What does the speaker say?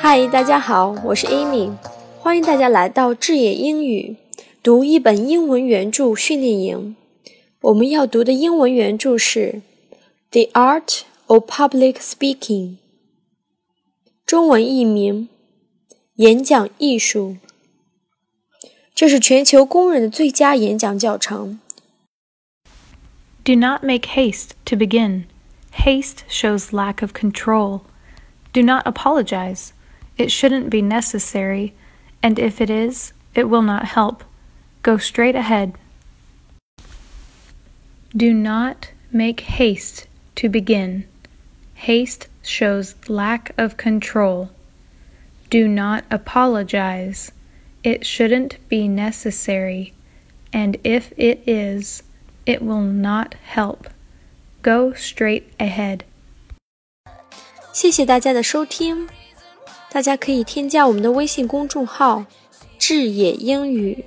嗨，大家好，我是 Amy，欢迎大家来到智野英语读一本英文原着训练营。我们要读的英文原着是《The Art of Public Speaking》，中文译名《演讲艺术》。这是全球公认的最佳演讲教程。Do not make haste to begin. Haste shows lack of control. Do not apologize. It shouldn't be necessary, and if it is, it will not help. Go straight ahead. Do not make haste to begin. Haste shows lack of control. Do not apologize. It shouldn't be necessary, and if it is, it will not help. Go straight ahead. 谢谢大家的收听， 大家可以添加我们的微信公众号“智野英语”。